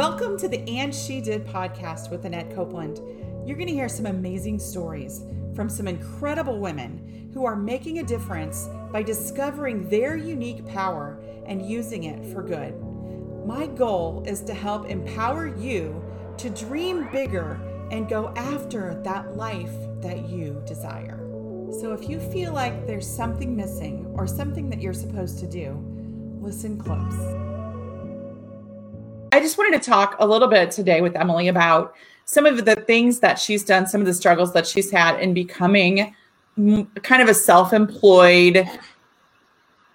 Welcome to the And She Did podcast with Annette Copeland. You're going to hear some amazing stories from some incredible women who are making a difference by discovering their unique power and using it for good. My goal is to help empower you to dream bigger and go after that life that you desire. So if you feel like there's something missing or something that you're supposed to do, listen close. I just wanted to talk a little bit today with Emily about some of the things that she's done, some of the struggles that she's had in becoming kind of a self-employed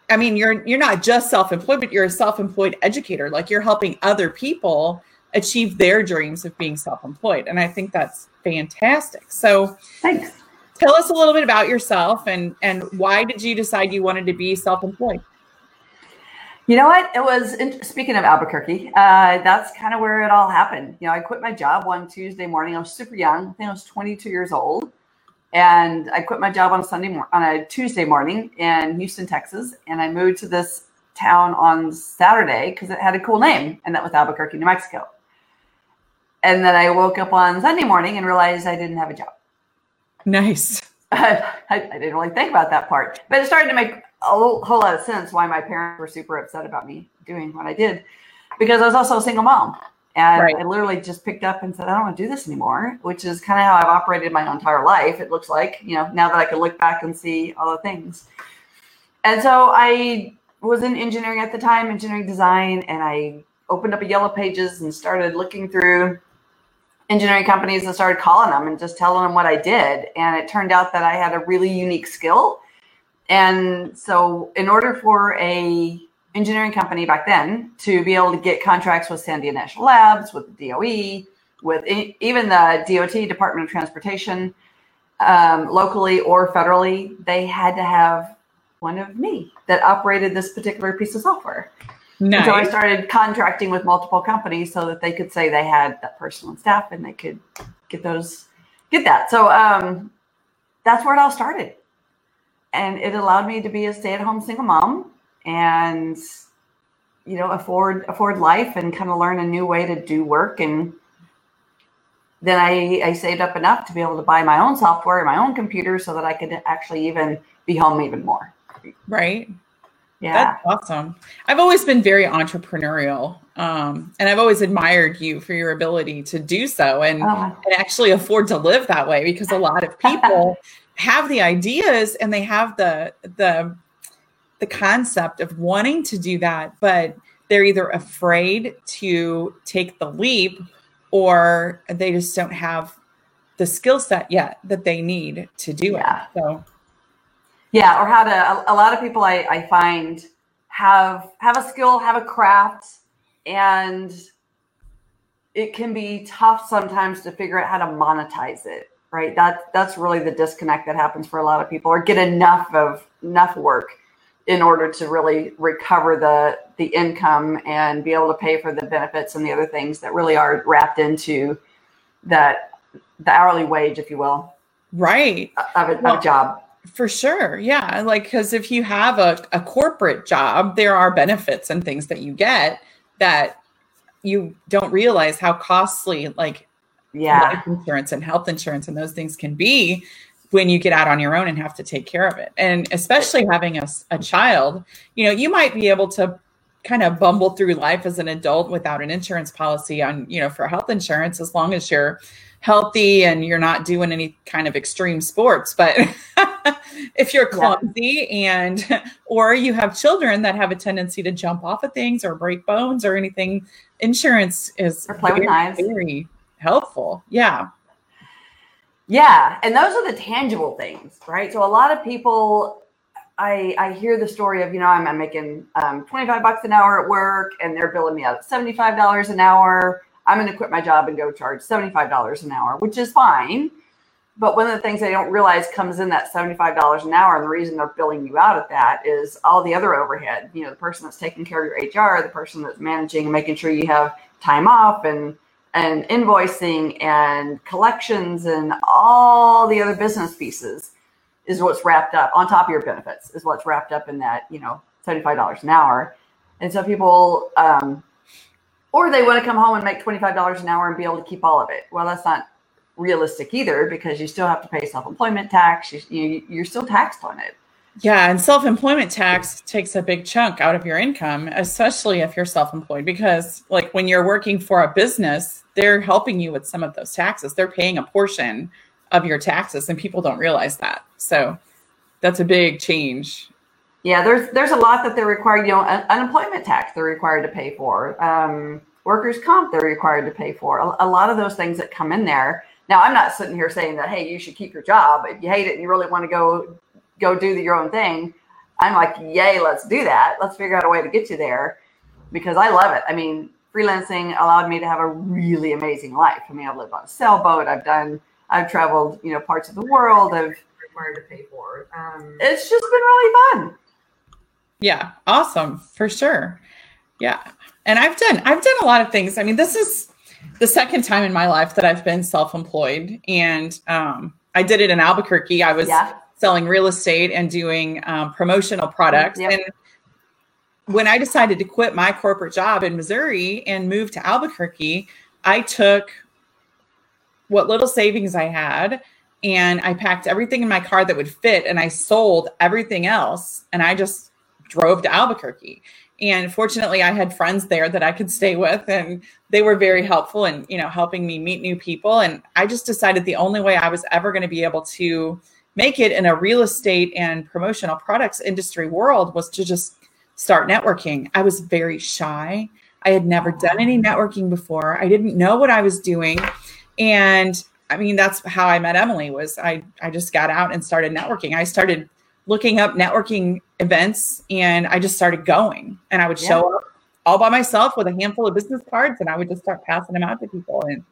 I mean, you're you're not just self-employed, but you're a self-employed educator. Like you're helping other people achieve their dreams of being self-employed. And I think that's fantastic. So thanks. Tell us a little bit about yourself and and why did you decide you wanted to be self-employed? You know what? It was in, speaking of Albuquerque. Uh, that's kind of where it all happened. You know, I quit my job one Tuesday morning. I was super young. I think I was 22 years old, and I quit my job on a Sunday mor- on a Tuesday morning in Houston, Texas, and I moved to this town on Saturday because it had a cool name, and that was Albuquerque, New Mexico. And then I woke up on Sunday morning and realized I didn't have a job. Nice. I, I, didn't really think about that part, but it started to make a whole, lot of sense why my parents were super upset about me doing what I did, because I was also a single mom, and right. I literally just picked up and said, I don't want to do this anymore, which is kind of how I've operated my entire life. It looks like, you know, now that I can look back and see all the things. And so I was in engineering at the time, engineering design, and I opened up a yellow pages and started looking through engineering companies and started calling them and just telling them what I did. And it turned out that I had a really unique skill. And so in order for a engineering company back then to be able to get contracts with Sandia National Labs, with the DOE, with even the DOT, Department of Transportation, um, locally or federally, they had to have one of me that operated this particular piece of software. Nice. So I started contracting with multiple companies so that they could say they had that person on staff and they could get those, get that. So um, that's where it all started. And it allowed me to be a stay-at-home single mom and, you know, afford afford life and kind of learn a new way to do work. And then I, I saved up enough to be able to buy my own software and my own computer so that I could actually even be home even more. Right. Yeah. That's awesome. I've always been very entrepreneurial. Um, and I've always admired you for your ability to do so and, oh. and actually afford to live that way because a lot of people have the ideas and they have the the the concept of wanting to do that, but they're either afraid to take the leap or they just don't have the skill set yet that they need to do yeah. it. So yeah or how to a, a lot of people I, I find have have a skill have a craft and it can be tough sometimes to figure out how to monetize it right that that's really the disconnect that happens for a lot of people or get enough of enough work in order to really recover the the income and be able to pay for the benefits and the other things that really are wrapped into that the hourly wage if you will right of a, well, a job for sure. Yeah. Like, because if you have a, a corporate job, there are benefits and things that you get that you don't realize how costly, like, yeah, life insurance and health insurance and those things can be when you get out on your own and have to take care of it. And especially having a, a child, you know, you might be able to kind of bumble through life as an adult without an insurance policy on, you know, for health insurance, as long as you're healthy and you're not doing any kind of extreme sports but if you're clumsy yeah. and or you have children that have a tendency to jump off of things or break bones or anything insurance is very, very helpful yeah yeah and those are the tangible things right so a lot of people I, I hear the story of, you know, I'm, I'm making um, 25 bucks an hour at work and they're billing me out at $75 an hour I'm going to quit my job and go charge $75 an hour, which is fine. But one of the things they don't realize comes in that $75 an hour, and the reason they're billing you out at that is all the other overhead. You know, the person that's taking care of your HR, the person that's managing and making sure you have time off and and invoicing and collections and all the other business pieces is what's wrapped up on top of your benefits is what's wrapped up in that you know $75 an hour and so people um, or they want to come home and make $25 an hour and be able to keep all of it. Well, that's not realistic either because you still have to pay self-employment tax. You, you, you're still taxed on it. Yeah, and self-employment tax takes a big chunk out of your income, especially if you're self-employed because like when you're working for a business, they're helping you with some of those taxes. They're paying a portion of your taxes and people don't realize that. So that's a big change yeah, there's there's a lot that they're required. You know, un- unemployment tax they're required to pay for. Um, workers' comp they're required to pay for. A, a, lot of those things that come in there. Now, I'm not sitting here saying that hey, you should keep your job if you hate it and you really want to go go do the, your own thing. I'm like, yay, let's do that. Let's figure out a way to get you there because I love it. I mean, freelancing allowed me to have a really amazing life. I mean, I've lived on a sailboat. I've done, I've traveled, you know, parts of the world. I've required to pay for. Um, it's just been really fun. Yeah, awesome for sure. Yeah, and I've done I've done a lot of things. I mean, this is the second time in my life that I've been self-employed, and um, I did it in Albuquerque. I was yeah. Selling real estate and doing um, promotional products, yep. and when I decided to quit my corporate job in Missouri and move to Albuquerque, I took what little savings I had and I packed everything in my car that would fit and I sold everything else and I just drove to Albuquerque. And fortunately, I had friends there that I could stay with, and they were very helpful in you know helping me meet new people. And I just decided the only way I was ever going to be able to make it in a real estate and promotional products industry world was to just start networking. I was very shy. I had never done any networking before. I didn't know what I was doing, and I mean that's how I met Emily. Was I I just got out and started networking. I started looking up networking events and I just started going and I would yeah. show up all by myself with a handful of business cards and I would just start passing them out to people. And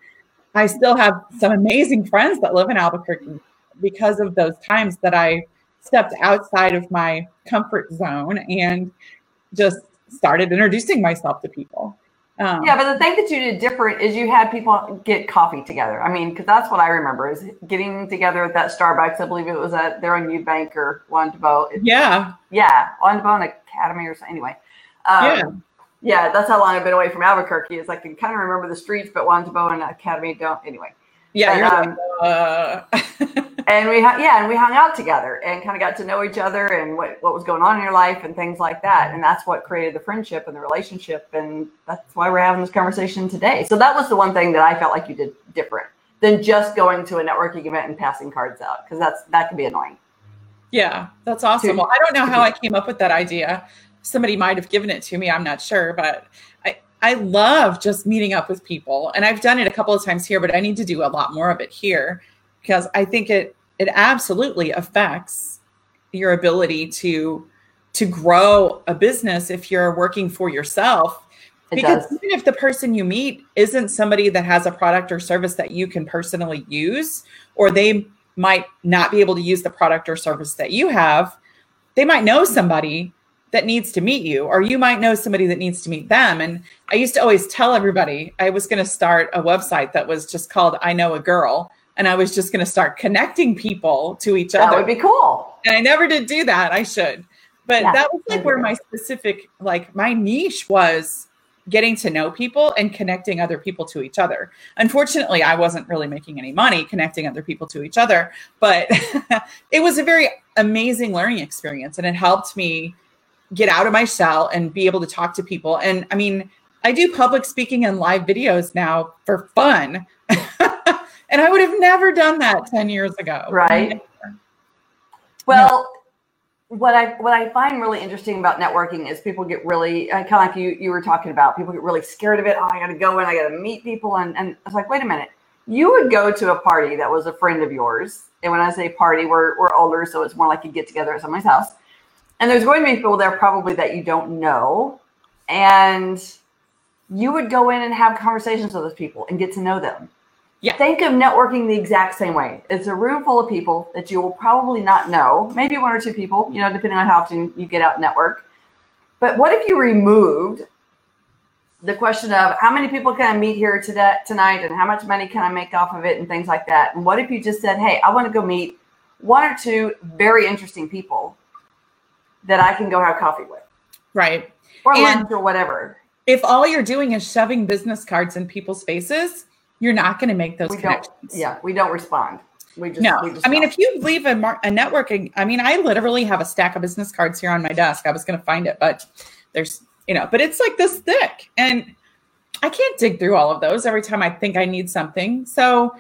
I still have some amazing friends that live in Albuquerque because of those times that I stepped outside of my comfort zone and just started introducing myself to people. Um, yeah, but the thing that you did different is you had people get coffee together. I mean, because that's what I remember is getting together at that Starbucks. I believe it was at there on Eubank or Juan Tabo. Yeah, yeah, Juan Tabo Academy or something. Anyway, um, yeah, yeah, that's how long I've been away from Albuquerque. Is I can kind of remember the streets, but Juan Tabo and Academy don't. Anyway, yeah, but, um, uh... and we yeah, and we hung out together and kind of got to know each other and what what was going on in your life and things like that. And that's what created the friendship and the relationship, and that's why we're having this conversation today. So that was the one thing that I felt like you did different than just going to a networking event and passing cards out because that's that can be annoying. Yeah, that's awesome. well, I don't know how I came up with that idea. Somebody might have given it to me. I'm not sure, but I love just meeting up with people. And I've done it a couple of times here, but I need to do a lot more of it here because I think it it absolutely affects your ability to to grow a business if you're working for yourself. It because does. even if the person you meet isn't somebody that has a product or service that you can personally use, or they might not be able to use the product or service that you have, they might know somebody that needs to meet you, or you might know somebody that needs to meet them. And I used to always tell everybody I was going to start a website that was just called I Know a Girl. And I was just going to start connecting people to each other. That would be cool. And I never did do that. I should. But yeah, that was like where my specific, like my niche was getting to know people and connecting other people to each other. Unfortunately, I wasn't really making any money connecting other people to each other, but it was a very amazing learning experience and it helped me get out of my shell and be able to talk to people. And I mean, I do public speaking and live videos now for fun. and I would have never done that 10 years ago. Right. Well, what I what I find really interesting about networking is people get really kind of like you you were talking about. People get really scared of it. Oh, I got to go and I got to meet people, and and it's like, wait a minute. You would go to a party that was a friend of yours, and when I say party, we're we're older, so it's more like you get together at somebody's house and there's going to be people there probably that you don't know. And you would go in and have conversations with those people and get to know them. Yeah. Think of networking the exact same way. It's a room full of people that you will probably not know, maybe one or two people, you know, depending on how often you get out and network. But what if you removed the question of how many people can I meet here today, tonight and how much money can I make off of it and things like that? And what if you just said, hey, I want to go meet one or two very interesting people that I can go have coffee with. Right. Or and, lunch or whatever. if all you're doing is shoving business cards in people's faces, you're not going to make those we connections. Yeah, we don't respond. We just, no. We just I mean, if you leave a, mar- a networking, I mean, I literally have a stack of business cards here on my desk. I was going to find it, but there's, you know, but it's like this thick, and I can't dig through all of those every time I think I need something. So,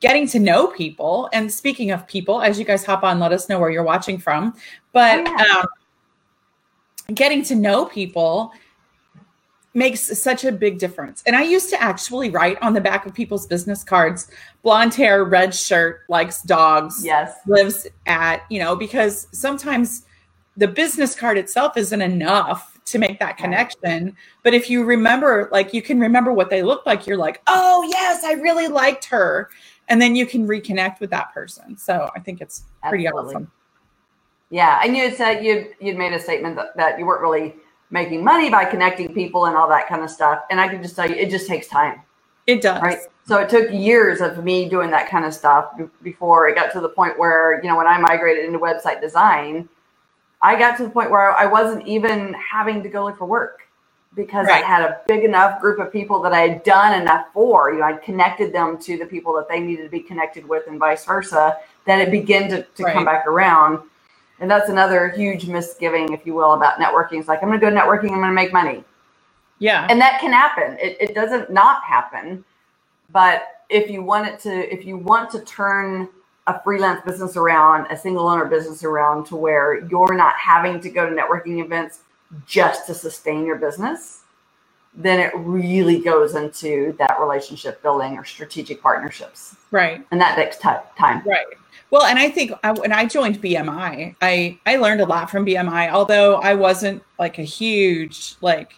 getting to know people, and speaking of people, as you guys hop on, let us know where you're watching from. But Oh, yeah. um, getting to know people makes such a big difference. And I used to actually write on the back of people's business cards, blonde hair, red shirt, likes dogs, yes, lives at, you know, because sometimes the business card itself isn't enough to make that connection. But if you remember, like you can remember what they look like, you're like, oh, yes, I really liked her. And then you can reconnect with that person. So I think it's pretty Absolutely. awesome. yeah. And you had said you you'd made a statement that, that you weren't really making money by connecting people and all that kind of stuff. And I can just tell you, it just takes time. It does. right so it took years of me doing that kind of stuff before it got to the point where you know when i migrated into website design i got to the point where i wasn't even having to go look for work because Right. i had a big enough group of people that i had done enough for you know i'd connected them to the people that they needed to be connected with and vice versa that it began to, to come back around. And that's another huge misgiving if you will about networking. It's like i'm going to go networking i'm going to make money. Yeah. and that can happen. It, it doesn't not happen. But if you want it to if you want to turn a freelance business around a single owner business around to where you're not having to go to networking events just to sustain your business then it really goes into that relationship building or strategic partnerships right. and that takes ti- time Right. Well, and I think I, when I joined BNI, I I learned a lot from BNI. Although I wasn't like a huge like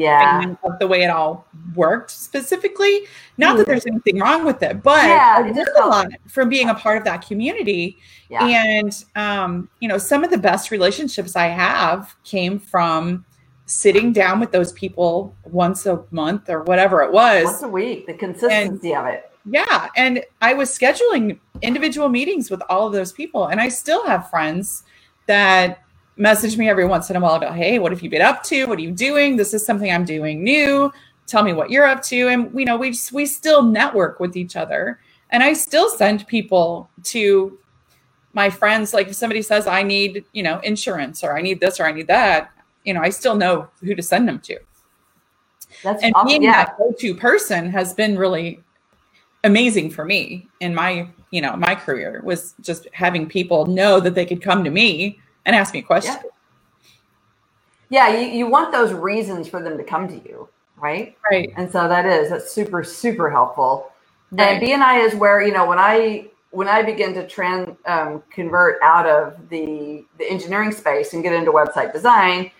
yeah of the way it all worked specifically. Not that there's anything wrong with it, but Yeah, I learned a lot from being a part of that community. yeah And um, you know, some of the best relationships I have came from sitting down with those people once a month or whatever it was. once a week the consistency of it Yeah. And I was scheduling individual meetings with all of those people. And I still have friends that message me every once in a while about, hey, what have you been up to? What are you doing? This is something I'm doing new. Tell me what you're up to. And you know, we we still network with each other. And I still send people to my friends. Like if somebody says I need, you know, insurance or I need this or I need that, you know, I still know who to send them to that's and awesome. being yeah that go-to person has been really amazing for me in my you know my career was just having people know that they could come to me and ask me questions yeah you, you want those reasons for them to come to you right right And so that is that's super super helpful. Right. And BNI is where you know when I when I begin to trend um, convert out of the the engineering space and get into website design,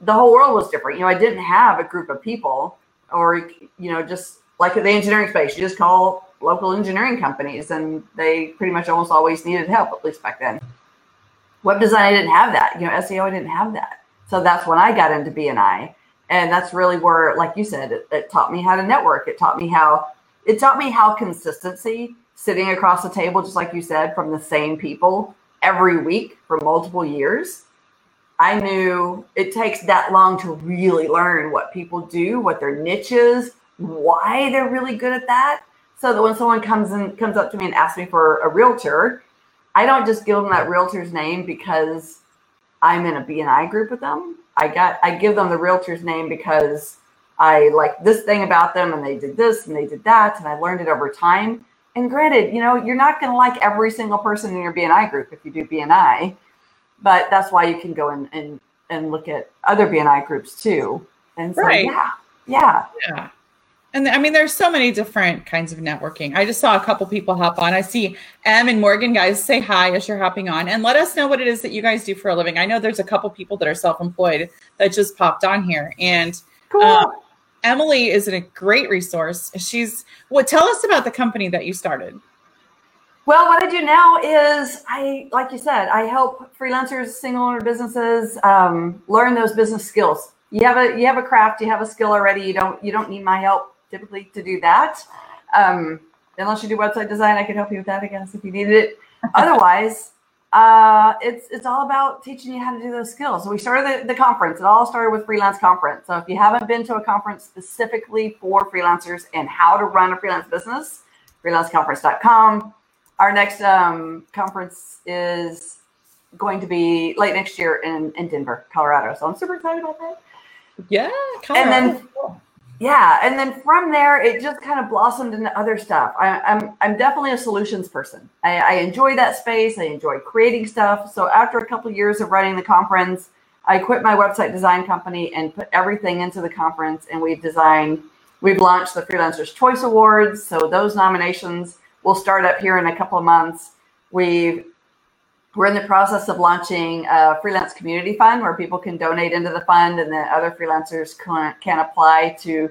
the whole world was different. You know, I didn't have a group of people, or you know, just like the engineering space, you just call local engineering companies, and they pretty much almost always needed help, at least back then. Web design, I didn't have that. You know, SEO, I didn't have that. So that's when I got into BNI and that's really where like you said it, it taught me how to network it taught me how it taught me how consistency sitting across the table just like you said from the same people every week for multiple years i knew it takes that long to really learn what people do what their niche is why they're really good at that so that when someone comes and comes up to me and asks me for a realtor i don't just give them that realtor's name because i'm in a bni group with them I got I give them the realtor's name because I like this thing about them and they did this and they did that and I learned it over time. And granted, you know, you're not going to like every single person in your BNI group if you do BNI, but that's why you can go and and, and look at other BNI groups too. And so Right. yeah, yeah, yeah and i mean there's so many different kinds of networking i just saw a couple people hop on i see em and morgan guys say hi as you're hopping on and let us know what it is that you guys do for a living i know there's a couple people that are self-employed that just popped on here and cool. Uh, Emily is a great resource. She's what tell us about the company that you started. Well, what I do now is I, like you said, I help freelancers, single owner businesses um, learn those business skills. You have a you have a craft, you have a skill already. You don't you don't need my help typically to do that, um, unless you do website design. I could help you with that, I guess, if you needed it. Otherwise, uh, it's it's all about teaching you how to do those skills. So we started the, the conference. It all started with freelance conference. So if you haven't been to a conference specifically for freelancers and how to run a freelance business, freelanceconference.com. Our next um, conference is going to be late next year in, in Denver, Colorado. So I'm super excited about that. Yeah, Colorado. and then yeah, and then from there, it just kind of blossomed into other stuff. I, am I'm, I'm definitely a solutions person. I, I, enjoy that space. I enjoy creating stuff. So after a couple of years of running the conference, I quit my website design company and put everything into the conference. And we've designed, we've launched the Freelancers Choice Awards. So those nominations will start up here in a couple of months. We've we're in the process of launching a freelance community fund where people can donate into the fund and then other freelancers can, can apply to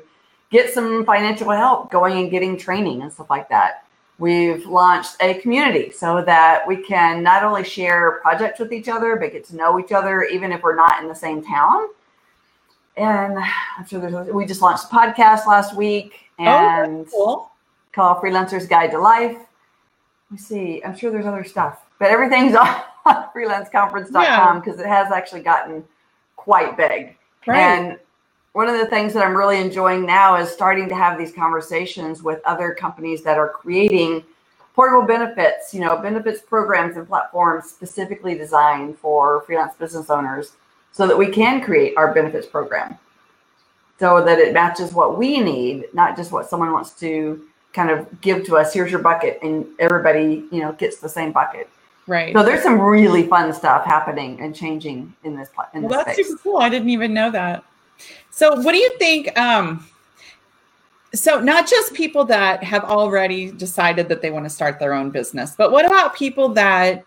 get some financial help going and getting training and stuff like that. We've launched a community so that we can not only share projects with each other, but get to know each other, even if we're not in the same town. And I'm sure there's, we just launched a podcast last week oh, and oh, cool. called Freelancers Guide to Life. Let me see. I'm sure there's other stuff but everything's on, freelanceconference.com because yeah. it has actually gotten quite big. Right. And one of the things that I'm really enjoying now is starting to have these conversations with other companies that are creating portable benefits, you know, benefits programs and platforms specifically designed for freelance business owners so that we can create our benefits program so that it matches what we need, not just what someone wants to kind of give to us. Here's your bucket, and everybody, you know, gets the same bucket. Right. So there's some really fun stuff happening and changing in this. In well, that's space. super cool. I didn't even know that. So, what do you think? Um, so, not just people that have already decided that they want to start their own business, but what about people that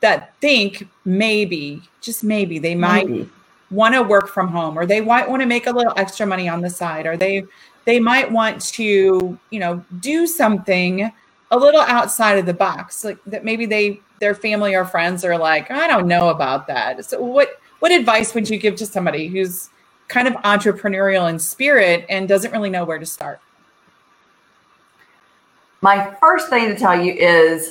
that think maybe, just maybe, they might maybe. want to work from home, or they might want to make a little extra money on the side, or they they might want to, you know, do something a little outside of the box, like that maybe they their family or friends are like, I don't know about that. So what what advice would you give to somebody who's kind of entrepreneurial in spirit and doesn't really know where to start? My first thing to tell you is,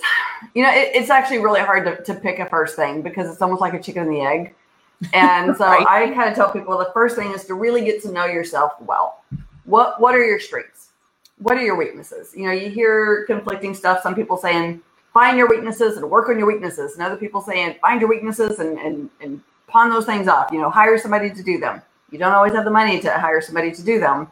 you know, it, it's actually really hard to, to pick a first thing because it's almost like a chicken and the egg. And so right. I kind of tell people the first thing is to really get to know yourself well. What what are your strengths? What are your weaknesses? You know, you hear conflicting stuff. Some people saying, find your weaknesses and work on your weaknesses. And other people saying, find your weaknesses and, and, and pawn those things off, you know, hire somebody to do them. You don't always have the money to hire somebody to do them.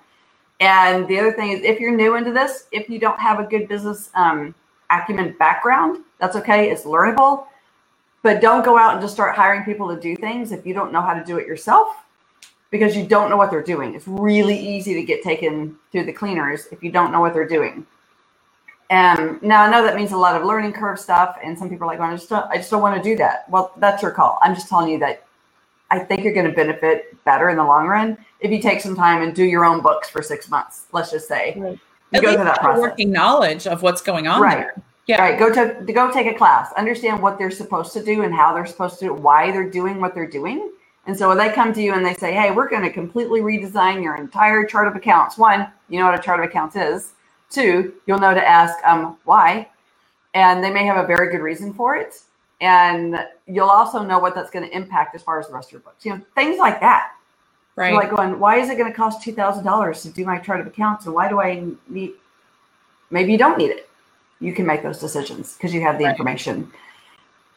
And the other thing is, if you're new into this, if you don't have a good business um, acumen background, that's okay. It's learnable. But don't go out and just start hiring people to do things if you don't know how to do it yourself because you don't know what they're doing. It's really easy to get taken through the cleaners if you don't know what they're doing. And now I know that means a lot of learning curve stuff, and some people are like, well, I just don't, I just don't want to do that. Well, that's your call. I'm just telling you that I think you're going to benefit better in the long run if you take some time and do your own books for six months. Let's just say right. you At go through that process. Working knowledge of what's going on right. there. Yeah. Right. Go to, to go take a class. Understand what they're supposed to do and how they're supposed to do why they're doing what they're doing. And so when they come to you and they say, "Hey, we're going to completely redesign your entire chart of accounts," one, you know what a chart of accounts is Two, you'll know to ask um, why, and they may have a very good reason for it. And you'll also know what that's going to impact as far as the rest of your books. You know, things like that. Right. Like going, why is it going to cost two thousand dollars to do my chart of accounts, and why do I need? Maybe you don't need it. You can make those decisions because you have the right. information.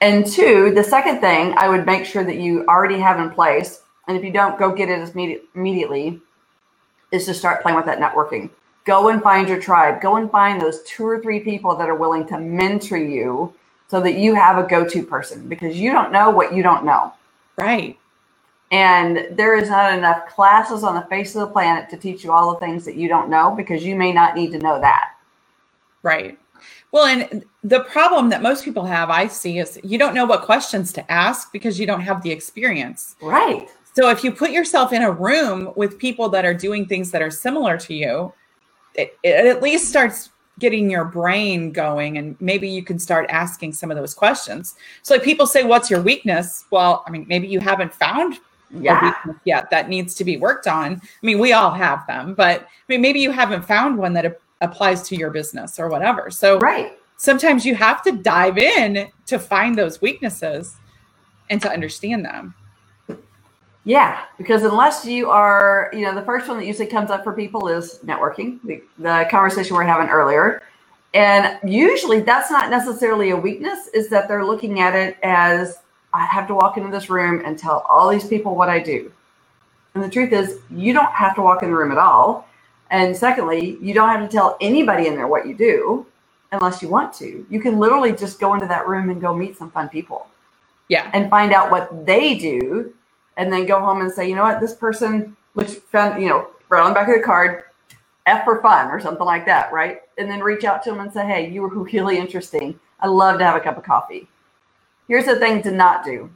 And two, the second thing I would make sure that you already have in place, and if you don't, go get it immediately, is to start playing with that networking. Go and find your tribe. Go and find those two or three people that are willing to mentor you so that you have a go to person because you don't know what you don't know. Right. And there is not enough classes on the face of the planet to teach you all the things that you don't know because you may not need to know that. Right. Well, and the problem that most people have, I see, is you don't know what questions to ask because you don't have the experience. Right. So if you put yourself in a room with people that are doing things that are similar to you, it, it at least starts getting your brain going and maybe you can start asking some of those questions so like people say what's your weakness well i mean maybe you haven't found yeah. weakness yet that needs to be worked on i mean we all have them but i mean maybe you haven't found one that applies to your business or whatever so right sometimes you have to dive in to find those weaknesses and to understand them. Yeah, because unless you are, you know, the first one that usually comes up for people is networking, the, the conversation we are having earlier. And usually that's not necessarily a weakness, is that they're looking at it as I have to walk into this room and tell all these people what I do. And the truth is, you don't have to walk in the room at all. And secondly, you don't have to tell anybody in there what you do unless you want to. You can literally just go into that room and go meet some fun people. Yeah. And find out what they do and then go home and say, you know what, this person, which found, you know, right on the back of the card, F for fun or something like that, right? And then reach out to them and say, hey, you were really interesting. I'd love to have a cup of coffee. Here's the thing to not do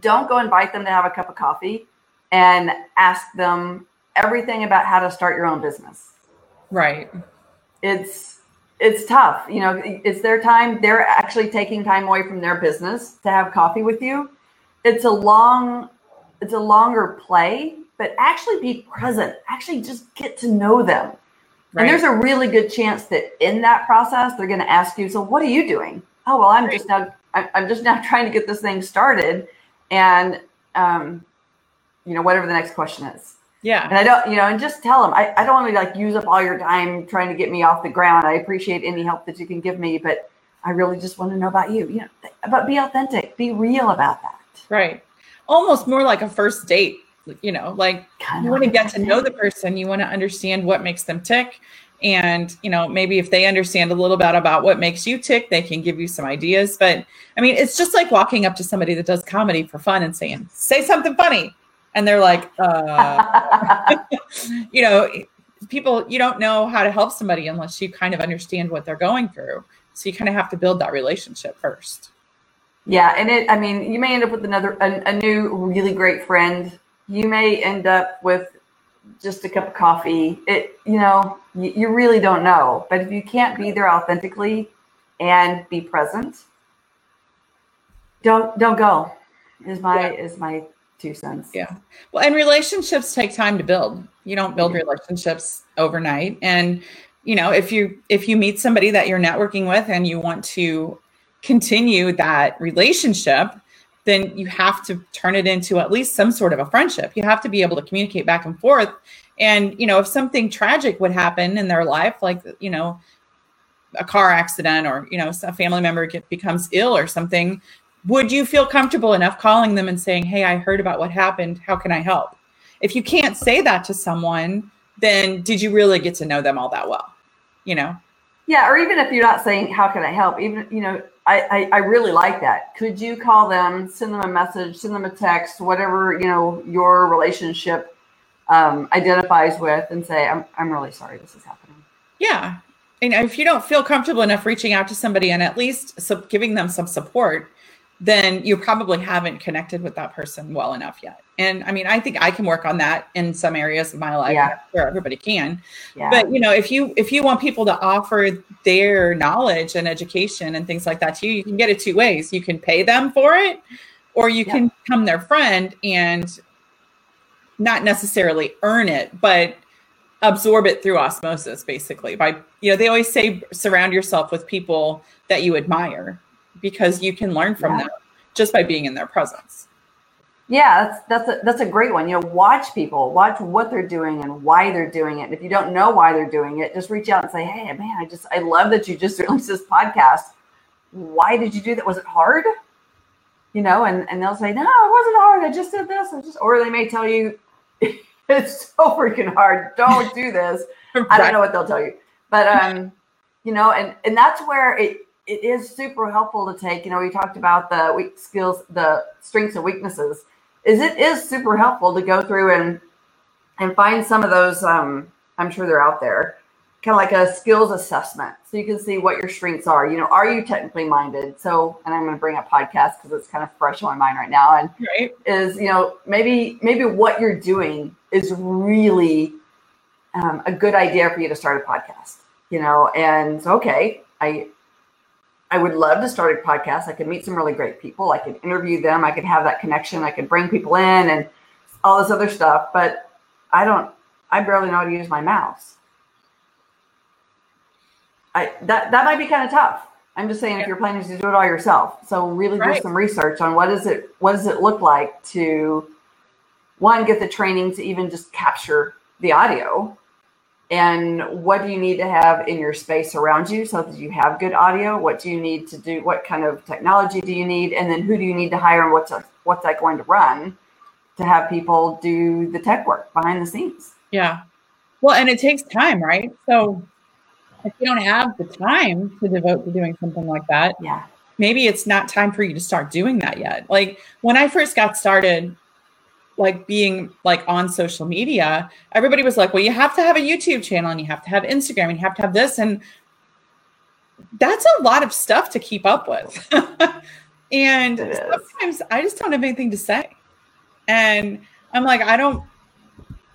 don't go invite them to have a cup of coffee and ask them everything about how to start your own business. Right. It's it's tough. You know, it's their time. They're actually taking time away from their business to have coffee with you. It's a long it's a longer play, but actually be present. Actually just get to know them. Right. And there's a really good chance that in that process they're going to ask you, "So what are you doing?" "Oh, well, I'm right. just now I'm just now trying to get this thing started." And um you know, whatever the next question is. Yeah. And I don't, you know, and just tell them, I, I don't want to like use up all your time trying to get me off the ground. I appreciate any help that you can give me, but I really just want to know about you, you know, but be authentic, be real about that. Right. Almost more like a first date, you know, like kind you want to get to know the person, you want to understand what makes them tick. And, you know, maybe if they understand a little bit about what makes you tick, they can give you some ideas. But I mean, it's just like walking up to somebody that does comedy for fun and saying, say something funny and they're like, uh, you know, people, you don't know how to help somebody unless you kind of understand what they're going through. So you kind of have to build that relationship first. Yeah. And it, I mean, you may end up with another, a, a new really great friend. You may end up with just a cup of coffee. It, you know, you, you really don't know. But if you can't be there authentically and be present, don't don't go. Is my yeah. is my two cents. Yeah. Well, and relationships take time to build. You don't build relationships overnight. And you know, if you if you meet somebody that you're networking with and you want to continue that relationship, then you have to turn it into at least some sort of a friendship. You have to be able to communicate back and forth. And you know, if something tragic would happen in their life, like you know, a car accident or you know, a family member get, becomes ill or something, would you feel comfortable enough calling them and saying, Hey, I heard about what happened. How can I help? If you can't say that to someone, then did you really get to know them all that well? You know? Yeah. Or even if you're not saying, How can I help? Even, you know, I, I, I really like that. Could you call them, send them a message, send them a text, whatever, you know, your relationship um, identifies with and say, I'm, I'm really sorry this is happening. Yeah. And if you don't feel comfortable enough reaching out to somebody and at least giving them some support, then you probably haven't connected with that person well enough yet. And I mean, I think I can work on that in some areas of my life yeah. where everybody can. Yeah. But you know, if you if you want people to offer their knowledge and education and things like that to you, you can get it two ways. You can pay them for it, or you yeah. can become their friend and not necessarily earn it, but absorb it through osmosis, basically. By you know, they always say surround yourself with people that you admire because you can learn from yeah. them just by being in their presence. Yeah, that's that's a that's a great one. You know, watch people, watch what they're doing and why they're doing it. And if you don't know why they're doing it, just reach out and say, "Hey, man, I just I love that you just released this podcast. Why did you do that? Was it hard?" You know, and and they'll say, "No, it wasn't hard. I just did this." I just, or they may tell you, "It's so freaking hard. Don't do this." right. I don't know what they'll tell you, but um, you know, and and that's where it it is super helpful to take. You know, we talked about the weak skills, the strengths and weaknesses. Is it is super helpful to go through and and find some of those. Um, I'm sure they're out there, kind of like a skills assessment, so you can see what your strengths are. You know, are you technically minded? So, and I'm going to bring up podcast because it's kind of fresh on my mind right now. And right. is you know maybe maybe what you're doing is really um, a good idea for you to start a podcast. You know, and okay, I I would love to start a podcast. I could meet some really great people. I could interview them. I could have that connection. I could bring people in and all this other stuff. But I don't, I barely know how to use my mouse. I that that might be kind of tough. I'm just saying if you're planning to do it all yourself. So really right. do some research on what does it what does it look like to one get the training to even just capture the audio and what do you need to have in your space around you so that you have good audio? What do you need to do what kind of technology do you need? And then who do you need to hire and what's what's that going to run to have people do the tech work behind the scenes? Yeah. Well and it takes time right? So if you don't have the time to devote to doing something like that yeah. maybe it's not time for you to start doing that yet. Like when i first got started like being like on social media, everybody was like, well, you have to have a YouTube channel and you have to have Instagram and you have to have this. And that's a lot of stuff to keep up with. and sometimes I just don't have anything to say. And I'm like, I don't,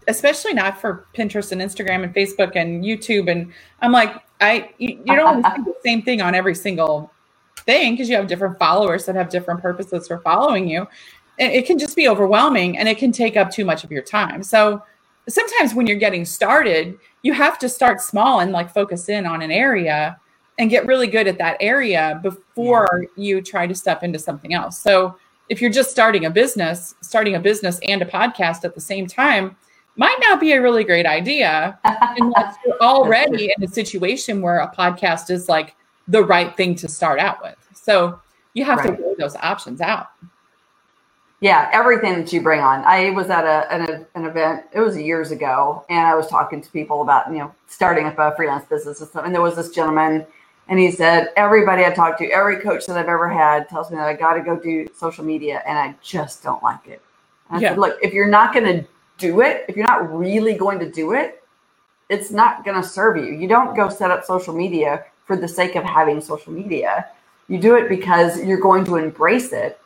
especially not for Pinterest and Instagram and Facebook and YouTube. And I'm like, I, you, you don't do the same thing on every single thing because you have different followers that have different purposes for following you it can just be overwhelming and it can take up too much of your time. So sometimes when you're getting started, you have to start small and like focus in on an area and get really good at that area before yeah. you try to step into something else. So if you're just starting a business, starting a business and a podcast at the same time might not be a really great idea unless you're already in a situation where a podcast is like the right thing to start out with. So you have right. to weigh those options out. Yeah, everything that you bring on. I was at a, an, an event, it was years ago, and I was talking to people about, you know, starting up a freelance business and stuff. And there was this gentleman, and he said, Everybody I talked to, every coach that I've ever had tells me that I got to go do social media, and I just don't like it. And I yeah. said, Look, if you're not going to do it, if you're not really going to do it, it's not going to serve you. You don't go set up social media for the sake of having social media. You do it because you're going to embrace it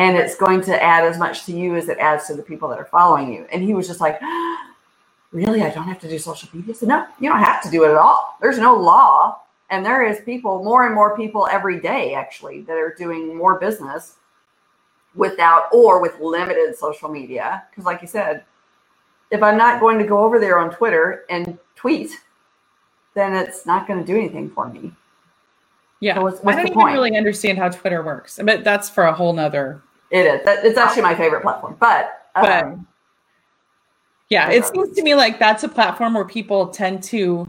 and it's going to add as much to you as it adds to the people that are following you. And he was just like, Really? I don't have to do social media? So, no, you don't have to do it at all. There's no law. And there is people, more and more people every day, actually, that are doing more business without or with limited social media. Because, like you said, if I'm not going to go over there on Twitter and tweet, then it's not going to do anything for me. Yeah, so what's, what's I don't even really understand how Twitter works, but that's for a whole nother. It is. It's actually my favorite platform, but. Um, but yeah, it seems to me like that's a platform where people tend to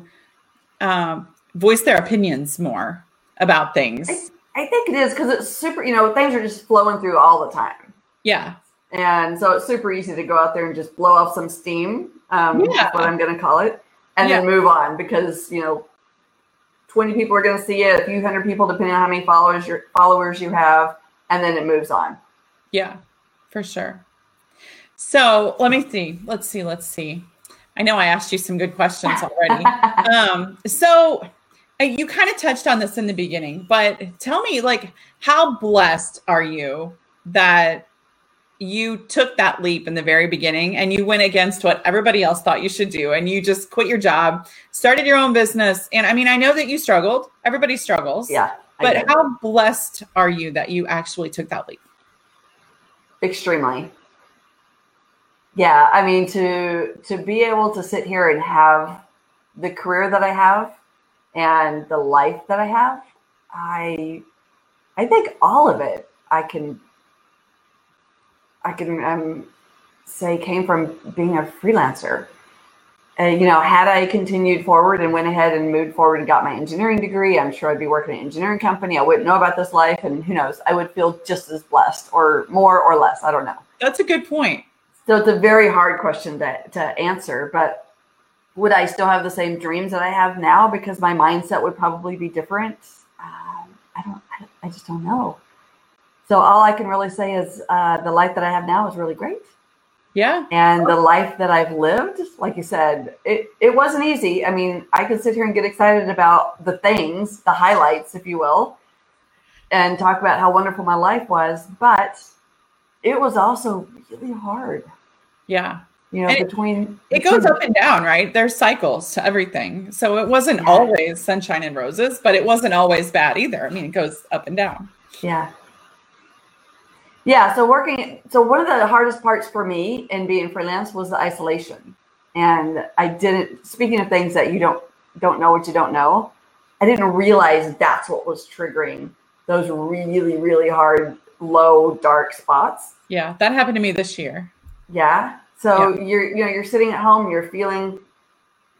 um, voice their opinions more about things. I, I think it is because it's super. You know, things are just flowing through all the time. Yeah, and so it's super easy to go out there and just blow off some steam. Um, yeah. what I'm going to call it, and yeah. then move on because you know 20 people are going to see it, a few hundred people, depending on how many followers your followers you have, and then it moves on. Yeah, for sure. So let me see. Let's see. Let's see. I know I asked you some good questions already. um, so uh, you kind of touched on this in the beginning, but tell me, like, how blessed are you that you took that leap in the very beginning and you went against what everybody else thought you should do and you just quit your job, started your own business. And I mean, I know that you struggled. Everybody struggles. Yeah. But how blessed are you that you actually took that leap? Extremely. Yeah, I mean to to be able to sit here and have the career that I have and the life that I have, I I think all of it I can I can um, say came from being a freelancer. Uh, you know, had I continued forward and went ahead and moved forward and got my engineering degree, I'm sure I'd be working in an engineering company. I wouldn't know about this life, and who knows? I would feel just as blessed, or more or less. I don't know. That's a good point. So it's a very hard question to, to answer, but would I still have the same dreams that I have now because my mindset would probably be different? Um, I don't. I, I just don't know. So all I can really say is uh, the life that I have now is really great. Yeah. And the life that I've lived, like you said, it, it wasn't easy. I mean, I could sit here and get excited about the things, the highlights, if you will, and talk about how wonderful my life was, but it was also really hard. Yeah. You know, and between it, it goes up and down, right? There's cycles to everything. So it wasn't yeah. always sunshine and roses, but it wasn't always bad either. I mean, it goes up and down. Yeah. Yeah, so working so one of the hardest parts for me in being freelance was the isolation. And I didn't speaking of things that you don't don't know what you don't know. I didn't realize that's what was triggering those really, really hard, low, dark spots. Yeah, that happened to me this year. Yeah. So yeah. you're, you know, you're sitting at home, you're feeling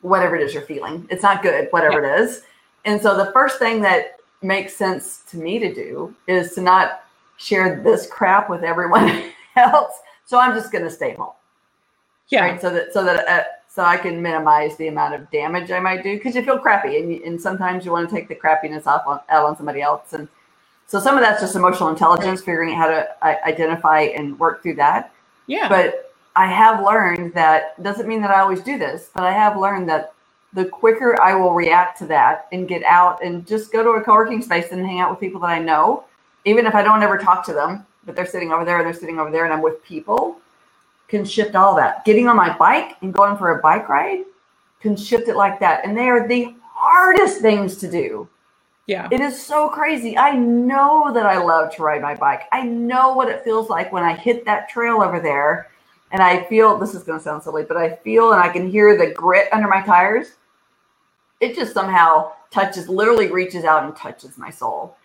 whatever it is you're feeling. It's not good, whatever yeah. it is. And so the first thing that makes sense to me to do is to not share this crap with everyone else. So I'm just going to stay home. Yeah. Right? So that so that uh, so I can minimize the amount of damage I might do because you feel crappy and, and sometimes you want to take the crappiness off on, out on somebody else and so some of that's just emotional intelligence, figuring out how to uh, identify and work through that. Yeah. But I have learned that doesn't mean that I always do this, but I have learned that the quicker I will react to that and get out and just go to a co-working space and hang out with people that I know, even if I don't ever talk to them, but they're sitting over there and they're sitting over there and I'm with people, can shift all that. Getting on my bike and going for a bike ride can shift it like that. And they are the hardest things to do. Yeah. It is so crazy. I know that I love to ride my bike. I know what it feels like when I hit that trail over there and I feel this is going to sound silly, but I feel and I can hear the grit under my tires. It just somehow touches, literally reaches out and touches my soul.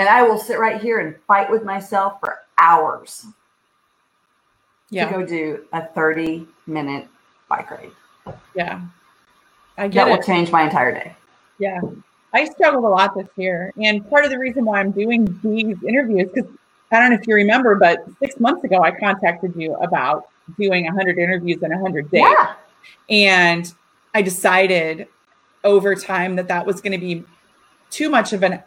And I will sit right here and fight with myself for hours yeah. to go do a 30 minute bike ride. Yeah. I get that it. will change my entire day. Yeah. I struggled a lot this year. And part of the reason why I'm doing these interviews, because I don't know if you remember, but six months ago, I contacted you about doing 100 interviews in 100 days. Yeah. And I decided over time that that was going to be too much of an,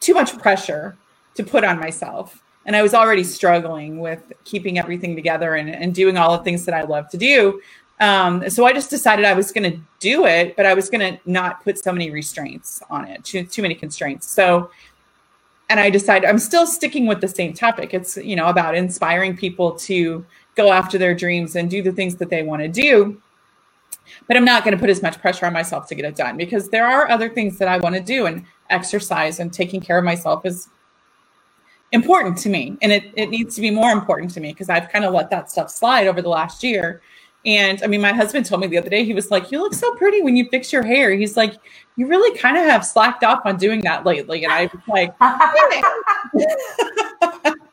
too much pressure to put on myself. And I was already struggling with keeping everything together and, and doing all the things that I love to do. Um, so I just decided I was going to do it, but I was going to not put so many restraints on it, too, too many constraints. So, and I decided I'm still sticking with the same topic. It's, you know, about inspiring people to go after their dreams and do the things that they want to do. But I'm not going to put as much pressure on myself to get it done because there are other things that I want to do and exercise and taking care of myself is important to me. And it, it needs to be more important to me because I've kind of let that stuff slide over the last year and I mean, my husband told me the other day, he was like, You look so pretty when you fix your hair. He's like, You really kind of have slacked off on doing that lately. And I was like,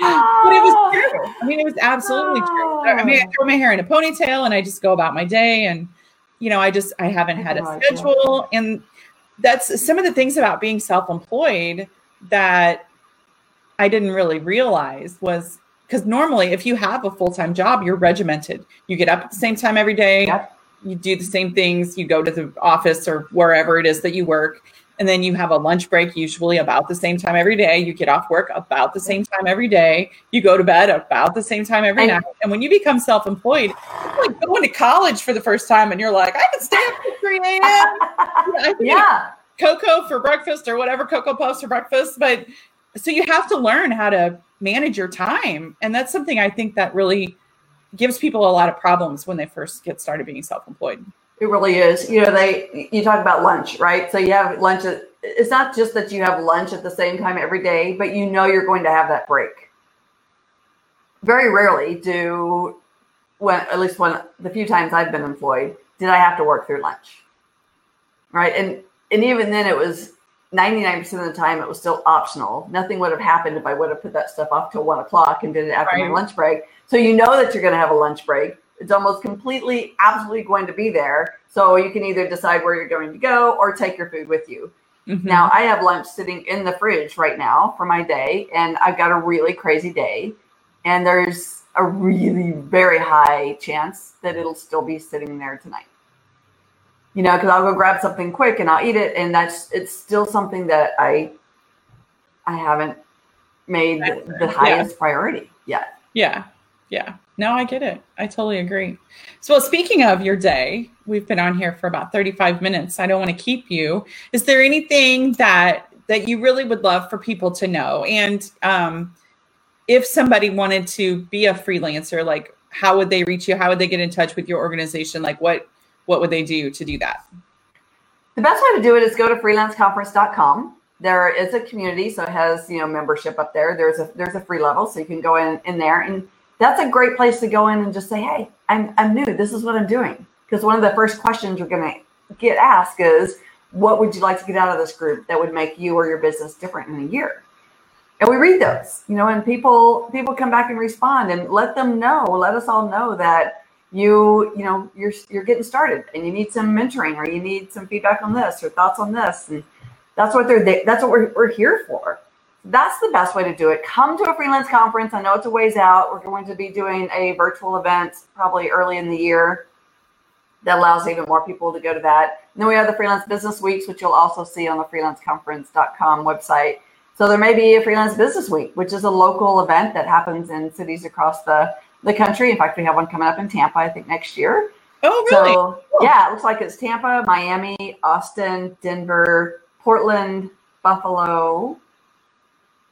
But it was true. I mean, it was absolutely true. I mean, I throw my hair in a ponytail and I just go about my day. And, you know, I just, I haven't had a schedule. And that's some of the things about being self employed that I didn't really realize was because normally if you have a full-time job you're regimented you get up at the same time every day yep. you do the same things you go to the office or wherever it is that you work and then you have a lunch break usually about the same time every day. You get off work about the same time every day. You go to bed about the same time every night. And when you become self-employed like going to college for the first time and you're like i can stay up to 3 a.m yeah. Cocoa for breakfast or whatever cocoa puffs for breakfast but so you have to learn how to manage your time. And that's something i think that really gives people a lot of problems when they first get started being self-employed it really is you know they you talk about lunch right so you have lunch at, it's not just that you have lunch at the same time every day but you know you're going to have that break very rarely do when at least when the few times i've been employed did i have to work through lunch right and and even then it was 99% of the time it was still optional. Nothing would have happened if I would have put that stuff off till one o'clock and did it after right. my lunch break. So you know that you're going to have a lunch break. It's almost completely, absolutely going to be there. So you can either decide where you're going to go or take your food with you. Mm-hmm. Now I have lunch sitting in the fridge right now for my day, and I've got a really crazy day. And there's a really very high chance that it'll still be sitting there tonight you know, because I'll go grab something quick and I'll eat it, and that's it's still something that I I haven't made the, the highest yeah. priority yet. Yeah, yeah. No, I get it. I totally agree. So, speaking of your day, we've been on here for about 35 minutes. I don't want to keep you. Is there anything that that you really would love for people to know? And um, if somebody wanted to be a freelancer, like how would they reach you? How would they get in touch with your organization? Like what what would they do to do that? The best way to do it is go to freelanceconference.com. There is a community, so it has you know membership up there. There's a there's a free level, so you can go in in there, and that's a great place to go in and just say, hey, I'm I'm new. This is what I'm doing. Because one of the first questions you're going to get asked is, what would you like to get out of this group that would make you or your business different in a year? And we read those, you know, and people people come back and respond and let them know, let us all know that you, you know, you're you're getting started and you need some mentoring or you need some feedback on this or thoughts on this. And that's what they're that's what we're, we're here for. That's the best way to do it. Come to a freelance conference. I know it's a ways out. We're going to be doing a virtual event probably early in the year that allows even more people to go to that. And then we have the freelance business weeks, which you'll also see on the freelanceconference.com website. So there may be a freelance business week, which is a local event that happens in cities across the, the country. In fact, we have one coming up in Tampa, I think next year. Oh, really? So, cool. yeah, it looks like it's Tampa, Miami, Austin, Denver, Portland, Buffalo,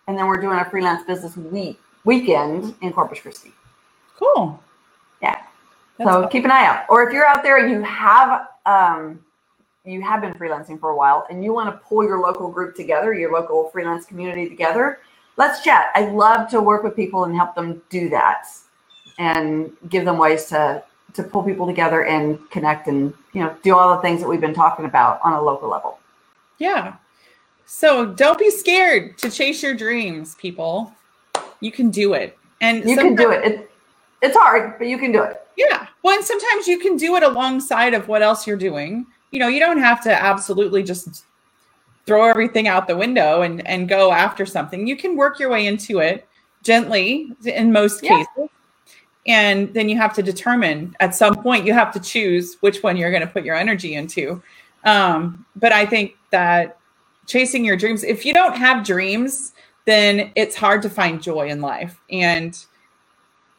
and then we're doing a freelance business week weekend in Corpus Christi. Cool. Yeah. That's so keep an eye out. Or if you're out there and you have um, you have been freelancing for a while and you want to pull your local group together, your local freelance community together, let's chat. I love to work with people and help them do that and give them ways to to pull people together and connect and you know do all the things that we've been talking about on a local level. Yeah. So don't be scared to chase your dreams, people. You can do it. And you can do it. it. It's hard, but you can do it. Yeah. Well, and sometimes you can do it alongside of what else you're doing. You know, you don't have to absolutely just throw everything out the window and and go after something. You can work your way into it gently in most yeah. cases. And then you have to determine at some point you have to choose which one you're going to put your energy into. Um, but I think that chasing your dreams. If you don't have dreams, then it's hard to find joy in life. And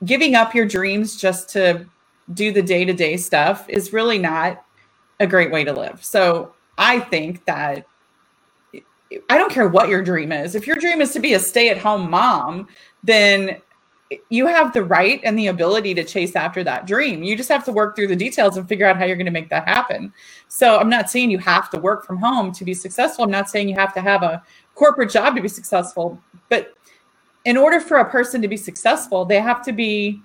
giving up your dreams just to do the day to day stuff is really not a great way to live. So I think that I don't care what your dream is. If your dream is to be a stay at home mom, then you have the right and the ability to chase after that dream. You just have to work through the details and figure out how you're going to make that happen. So I'm not saying you have to work from home to be successful. I'm not saying you have to have a corporate job to be successful, but in order for a person to be successful, they have to be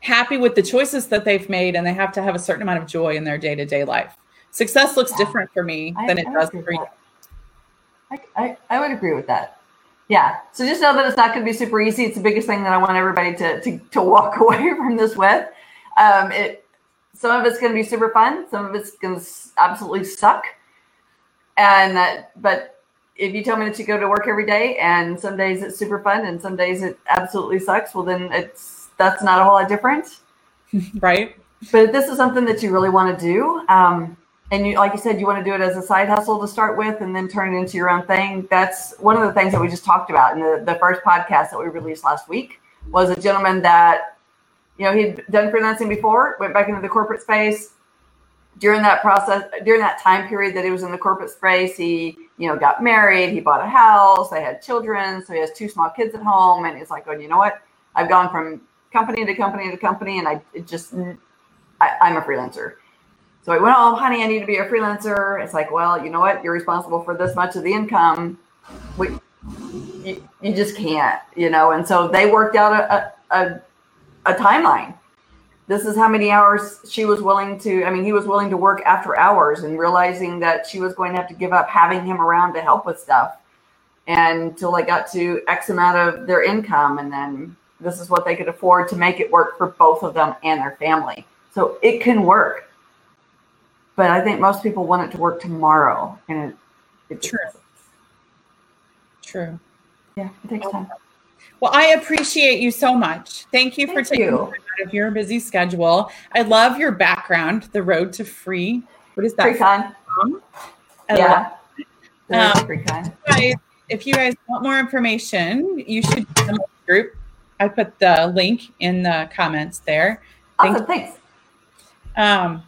happy with the choices that they've made and they have to have a certain amount of joy in their day-to-day life. Success looks yeah. different for me than it I does for you. I, I, I would agree with that yeah. So just know that it's not going to be super easy. It's the biggest thing that I want everybody to to, to walk away from this with. Um, it some of it's going to be super fun. Some of it's going to absolutely suck. And that, but if you tell me that you go to work every day and some days it's super fun and some days it absolutely sucks, well then it's that's not a whole lot different, right? But if this is something that you really want to do, um, and you like you said you want to do it as a side hustle to start with and then turn it into your own thing. That's one of the things that we just talked about in the, the first podcast that we released last week was a gentleman that you know he'd done freelancing before went back into the corporate space. During that process during that time period that he was in the corporate space he you know got married he bought a house they had children so he has two small kids at home and he's like oh you know what? I've gone from company to company to company and i just I, i'm a freelancer went, oh, honey, I need to be a freelancer. It's like, well, you know what? You're responsible for this much of the income. We, you, you just can't, you know. And so they worked out a, a, a timeline. This is how many hours she was willing to. I mean, he was willing to work after hours, and realizing that she was going to have to give up having him around to help with stuff, until they got to X amount of their income, and then this is what they could afford to make it work for both of them and their family. So it can work but I think most people want it to work tomorrow, and it, it true. True. Yeah, it takes time. Well, I appreciate you so much. Thank you Thank for taking you. time out of your busy schedule. I love your background, the road to free. What is that? Free con. Yeah. Um, free con. Guys, if you guys want more information, you should to the group. I put the link in the comments there. Awesome. Thanks. Um,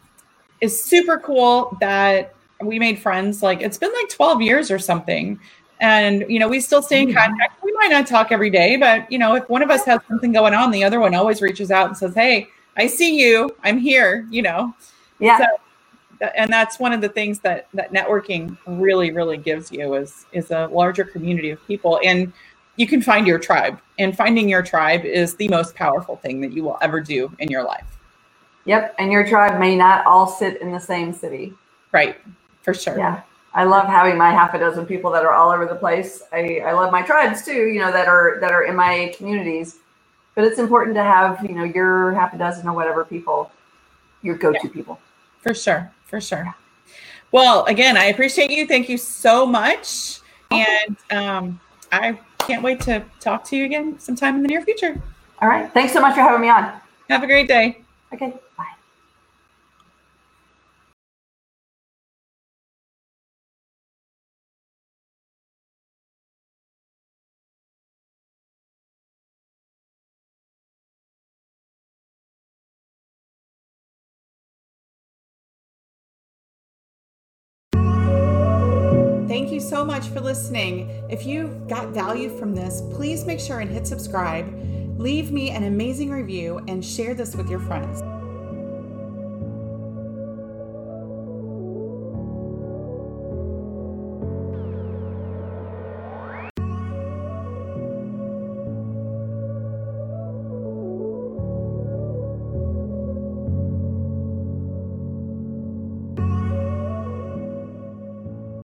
is super cool that we made friends. Like it's been like 12 years or something. And, you know, we still stay in mm-hmm. contact. We might not talk every day, but, you know, if one of us has something going on, the other one always reaches out and says, Hey, I see you. I'm here, you know? Yeah. So, and that's one of the things that that networking really really gives you is is a larger community of people and you can find your tribe and finding your tribe is the most powerful thing that you will ever do in your life Yep. And your tribe may not all sit in the same city. Right. for sure. Yeah. I love having my half a dozen people that are all over the place. I, I love my tribes too, you know, that are that are in my communities. But it's important to have, you know, your half a dozen or whatever people, your go-to yeah. people. For sure. For sure. Well, again, I appreciate you. Thank you so much. And um, I can't wait to talk to you again sometime in the near future. All right. Thanks so much for having me on. Have a great day. Okay. Bye. Thank you so much for listening. If you got value from this, please make sure and hit subscribe, leave me an amazing review, and share this with your friends.